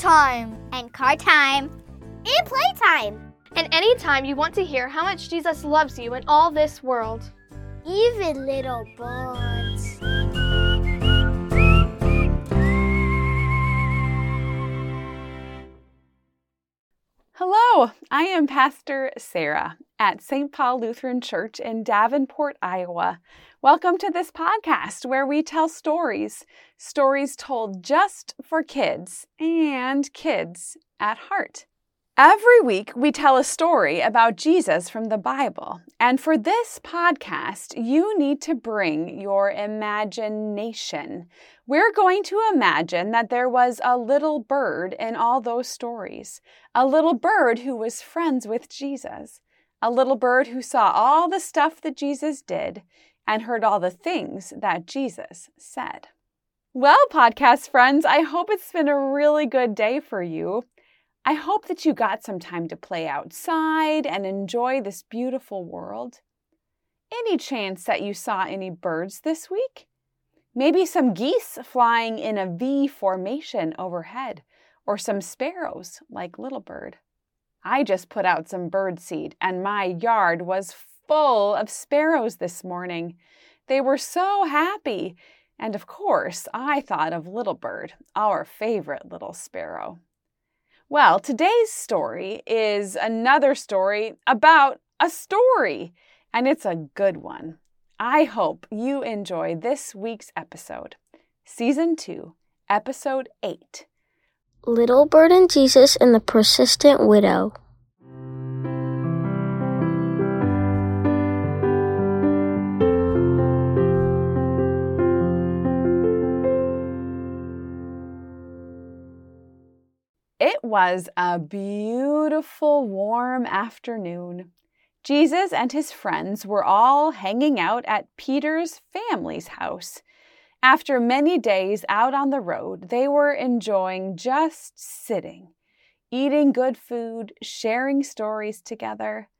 stories for bedtime, and car time, and playtime. And anytime you want to hear how much Jesus loves you in all this world. Even little birds. Hello, I am Pastor Sarah at St. Paul Lutheran Church in Davenport, Iowa. Welcome to this podcast where we tell stories, stories told just for kids and kids at heart. Every week, we tell a story about Jesus from the Bible. And for this podcast, you need to bring your imagination. We're going to imagine that there was a little bird in all those stories, a little bird who was friends with Jesus, a little bird who saw all the stuff that Jesus did and heard all the things that Jesus said. Well, podcast friends, I hope it's been a really good day for you. I hope that you got some time to play outside and enjoy this beautiful world. Any chance that you saw any birds this week? Maybe some geese flying in a V formation overhead, or some sparrows like Little Bird. I just put out some bird seed, and my yard was full of sparrows this morning. They were so happy. And of course, I thought of Little Bird, our favorite little sparrow. Well, today's story is another story about a story, and it's a good one. I hope you enjoy this week's episode, Season 2, Episode 8 Little Bird and Jesus and the Persistent Widow. It was a beautiful, warm afternoon. Jesus and his friends were all hanging out at Peter's family's house. After many days out on the road, they were enjoying just sitting, eating good food, sharing stories together.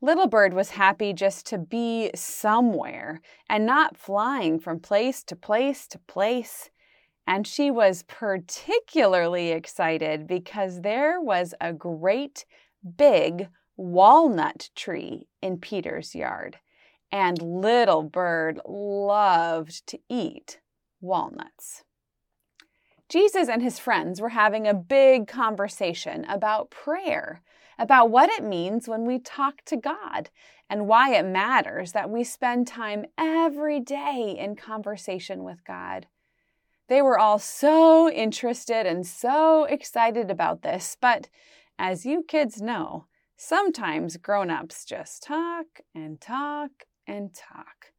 Little Bird was happy just to be somewhere and not flying from place to place to place. And she was particularly excited because there was a great big walnut tree in Peter's yard. And Little Bird loved to eat walnuts. Jesus and his friends were having a big conversation about prayer, about what it means when we talk to God, and why it matters that we spend time every day in conversation with God. They were all so interested and so excited about this, but as you kids know, sometimes grown ups just talk and talk and talk.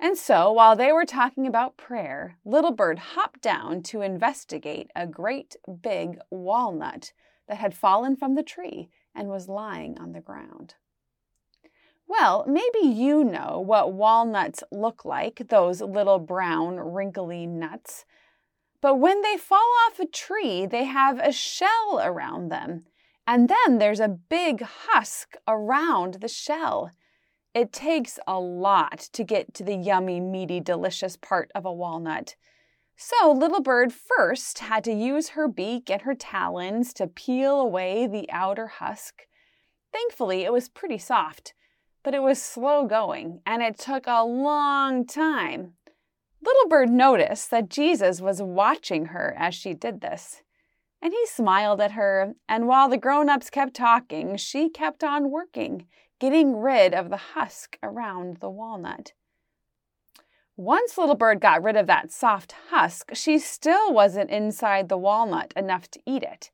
And so, while they were talking about prayer, Little Bird hopped down to investigate a great big walnut that had fallen from the tree and was lying on the ground. Well, maybe you know what walnuts look like, those little brown, wrinkly nuts. But when they fall off a tree, they have a shell around them. And then there's a big husk around the shell. It takes a lot to get to the yummy, meaty, delicious part of a walnut. So Little Bird first had to use her beak and her talons to peel away the outer husk. Thankfully, it was pretty soft but it was slow going and it took a long time. Little Bird noticed that Jesus was watching her as she did this. And he smiled at her, and while the grown ups kept talking, she kept on working, getting rid of the husk around the walnut. Once Little Bird got rid of that soft husk, she still wasn't inside the walnut enough to eat it.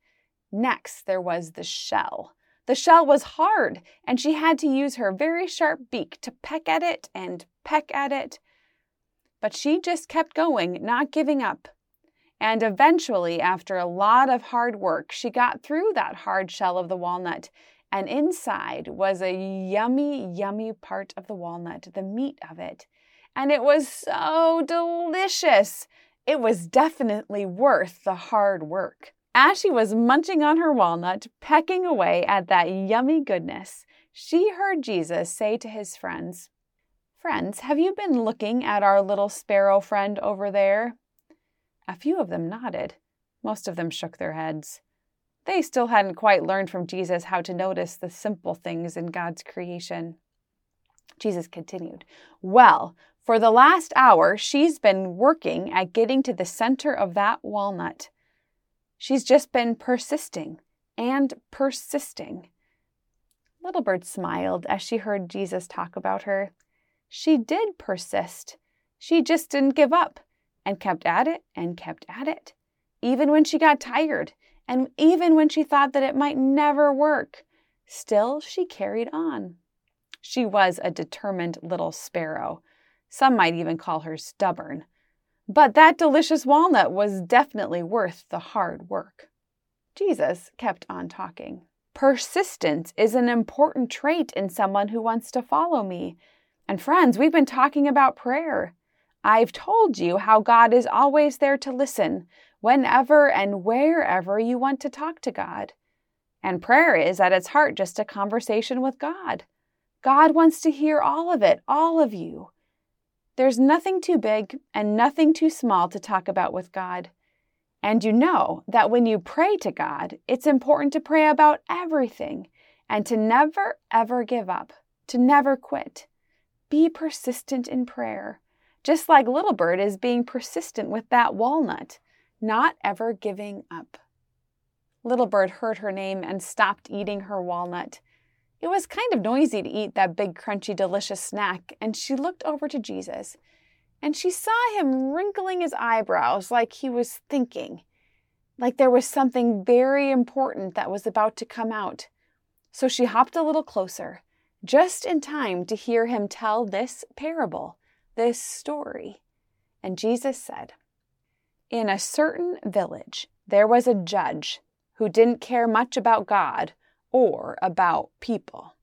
Next, there was the shell. The shell was hard, and she had to use her very sharp beak to peck at it and peck at it. But she just kept going, not giving up. And eventually, after a lot of hard work, she got through that hard shell of the walnut, and inside was a yummy, yummy part of the walnut, the meat of it. And it was so delicious. It was definitely worth the hard work. As she was munching on her walnut, pecking away at that yummy goodness, she heard Jesus say to his friends, Friends, have you been looking at our little sparrow friend over there? A few of them nodded. Most of them shook their heads. They still hadn't quite learned from Jesus how to notice the simple things in God's creation. Jesus continued, Well, for the last hour, she's been working at getting to the center of that walnut. She's just been persisting and persisting. Little Bird smiled as she heard Jesus talk about her. She did persist. She just didn't give up and kept at it and kept at it, even when she got tired and even when she thought that it might never work. Still, she carried on. She was a determined little sparrow. Some might even call her stubborn. But that delicious walnut was definitely worth the hard work. Jesus kept on talking. Persistence is an important trait in someone who wants to follow me. And friends, we've been talking about prayer. I've told you how God is always there to listen whenever and wherever you want to talk to God. And prayer is at its heart just a conversation with God. God wants to hear all of it, all of you. There's nothing too big and nothing too small to talk about with God. And you know that when you pray to God, it's important to pray about everything and to never, ever give up, to never quit. Be persistent in prayer, just like Little Bird is being persistent with that walnut, not ever giving up. Little Bird heard her name and stopped eating her walnut. It was kind of noisy to eat that big, crunchy, delicious snack, and she looked over to Jesus, and she saw him wrinkling his eyebrows like he was thinking, like there was something very important that was about to come out. So she hopped a little closer, just in time to hear him tell this parable, this story. And Jesus said, In a certain village, there was a judge who didn't care much about God or about people.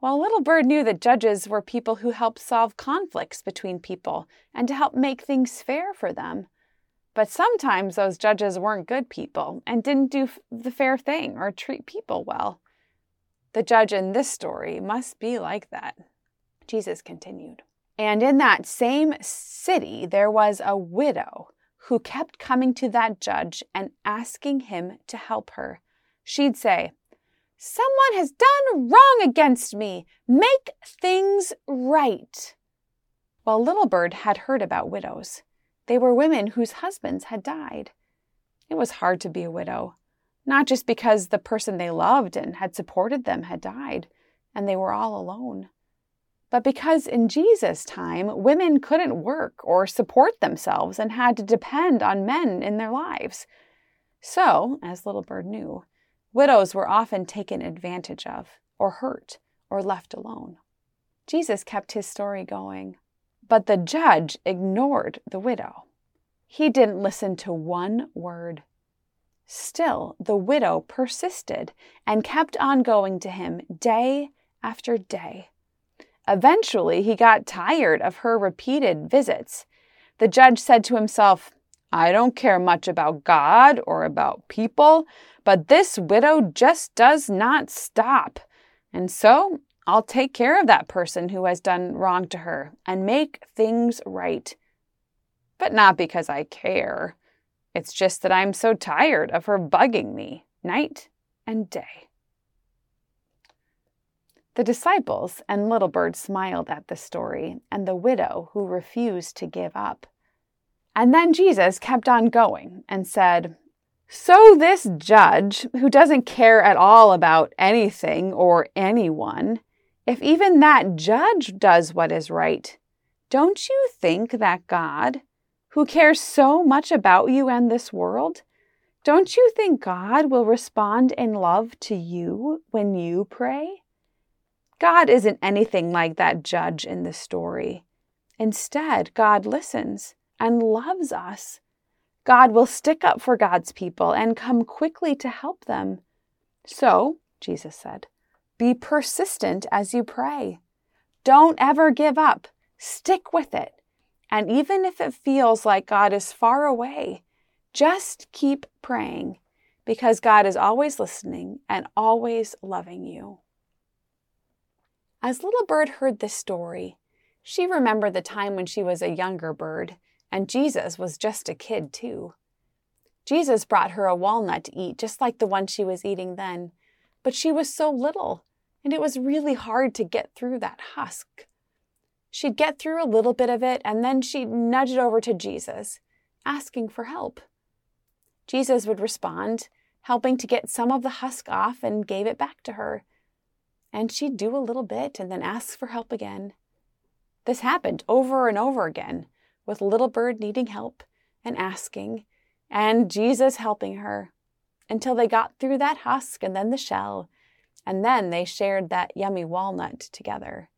While Little Bird knew that judges were people who helped solve conflicts between people and to help make things fair for them. But sometimes those judges weren't good people and didn't do the fair thing or treat people well. The judge in this story must be like that. Jesus continued. And in that same city, there was a widow who kept coming to that judge and asking him to help her. She'd say, Someone has done wrong against me. Make things right. Well, Little Bird had heard about widows. They were women whose husbands had died. It was hard to be a widow, not just because the person they loved and had supported them had died, and they were all alone, but because in Jesus' time, women couldn't work or support themselves and had to depend on men in their lives. So, as Little Bird knew, Widows were often taken advantage of, or hurt, or left alone. Jesus kept his story going, but the judge ignored the widow. He didn't listen to one word. Still, the widow persisted and kept on going to him day after day. Eventually, he got tired of her repeated visits. The judge said to himself, I don't care much about God or about people, but this widow just does not stop. And so I'll take care of that person who has done wrong to her and make things right. But not because I care. It's just that I'm so tired of her bugging me night and day. The disciples and Little Bird smiled at the story and the widow who refused to give up. And then Jesus kept on going and said, So this judge, who doesn't care at all about anything or anyone, if even that judge does what is right, don't you think that God, who cares so much about you and this world, don't you think God will respond in love to you when you pray? God isn't anything like that judge in the story. Instead, God listens and loves us. God will stick up for God's people and come quickly to help them. So, Jesus said, be persistent as you pray. Don't ever give up. Stick with it. And even if it feels like God is far away, just keep praying because God is always listening and always loving you. As Little Bird heard this story, she remembered the time when she was a younger bird and Jesus was just a kid, too. Jesus brought her a walnut to eat, just like the one she was eating then, but she was so little, and it was really hard to get through that husk. She'd get through a little bit of it, and then she'd nudge it over to Jesus, asking for help. Jesus would respond, helping to get some of the husk off, and gave it back to her. And she'd do a little bit and then ask for help again. This happened over and over again, with Little Bird needing help and asking, and Jesus helping her until they got through that husk and then the shell, and then they shared that yummy walnut together.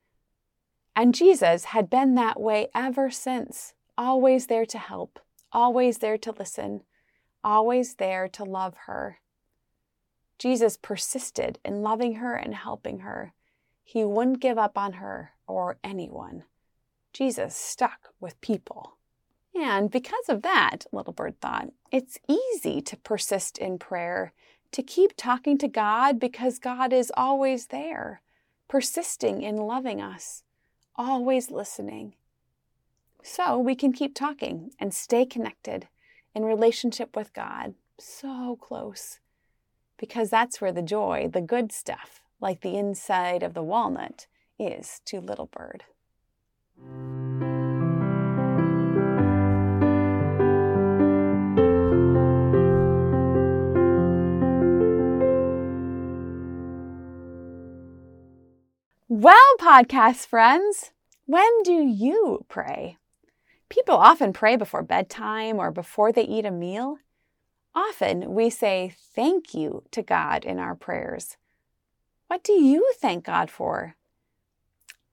And Jesus had been that way ever since, always there to help, always there to listen, always there to love her. Jesus persisted in loving her and helping her. He wouldn't give up on her or anyone. Jesus stuck with people. And because of that, Little Bird thought, it's easy to persist in prayer, to keep talking to God because God is always there, persisting in loving us, always listening. So we can keep talking and stay connected in relationship with God, so close. Because that's where the joy, the good stuff, like the inside of the walnut, is to Little Bird. Well, podcast friends, when do you pray? People often pray before bedtime or before they eat a meal. Often we say thank you to God in our prayers. What do you thank God for?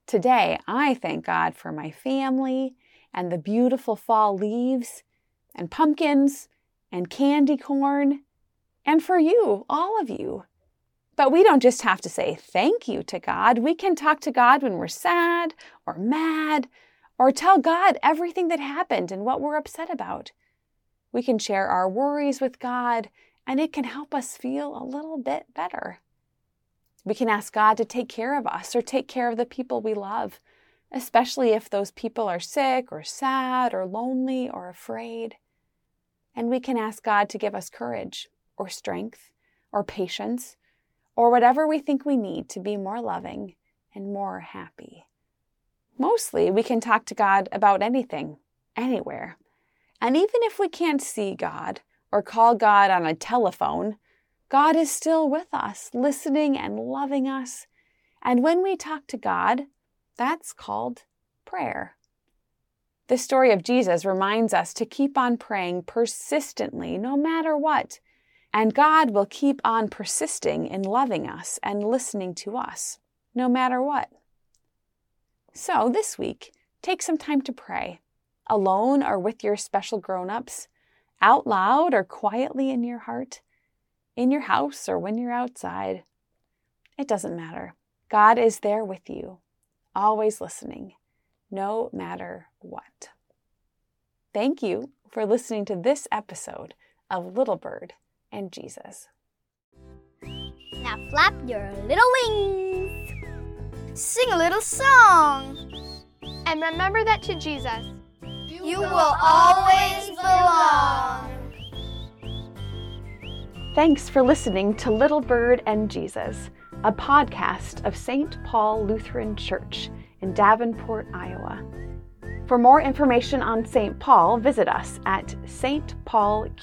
Today, I thank God for my family and the beautiful fall leaves and pumpkins and candy corn, and for you, all of you. But we don't just have to say thank you to God. We can talk to God when we're sad or mad or tell God everything that happened and what we're upset about. We can share our worries with God, and it can help us feel a little bit better. We can ask God to take care of us or take care of the people we love, especially if those people are sick or sad or lonely or afraid. And we can ask God to give us courage or strength or patience or whatever we think we need to be more loving and more happy. Mostly, we can talk to God about anything, anywhere. And even if we can't see God or call God on a telephone, God is still with us, listening and loving us. And when we talk to God, that's called prayer. The story of Jesus reminds us to keep on praying persistently, no matter what, and God will keep on persisting in loving us and listening to us, no matter what. So this week, take some time to pray, alone or with your special grown ups, out loud or quietly in your heart, in your house or when you're outside. It doesn't matter. God is there with you, always listening, no matter what. Thank you for listening to this episode of Little Bird and Jesus. Now flap your little wings. Sing a little song. And remember that to Jesus. You will always belong. Thanks for listening to Little Bird and Jesus, a podcast of St. Paul Lutheran Church in Davenport, Iowa. For more information on St. Paul, visit us at stpaulqc.org.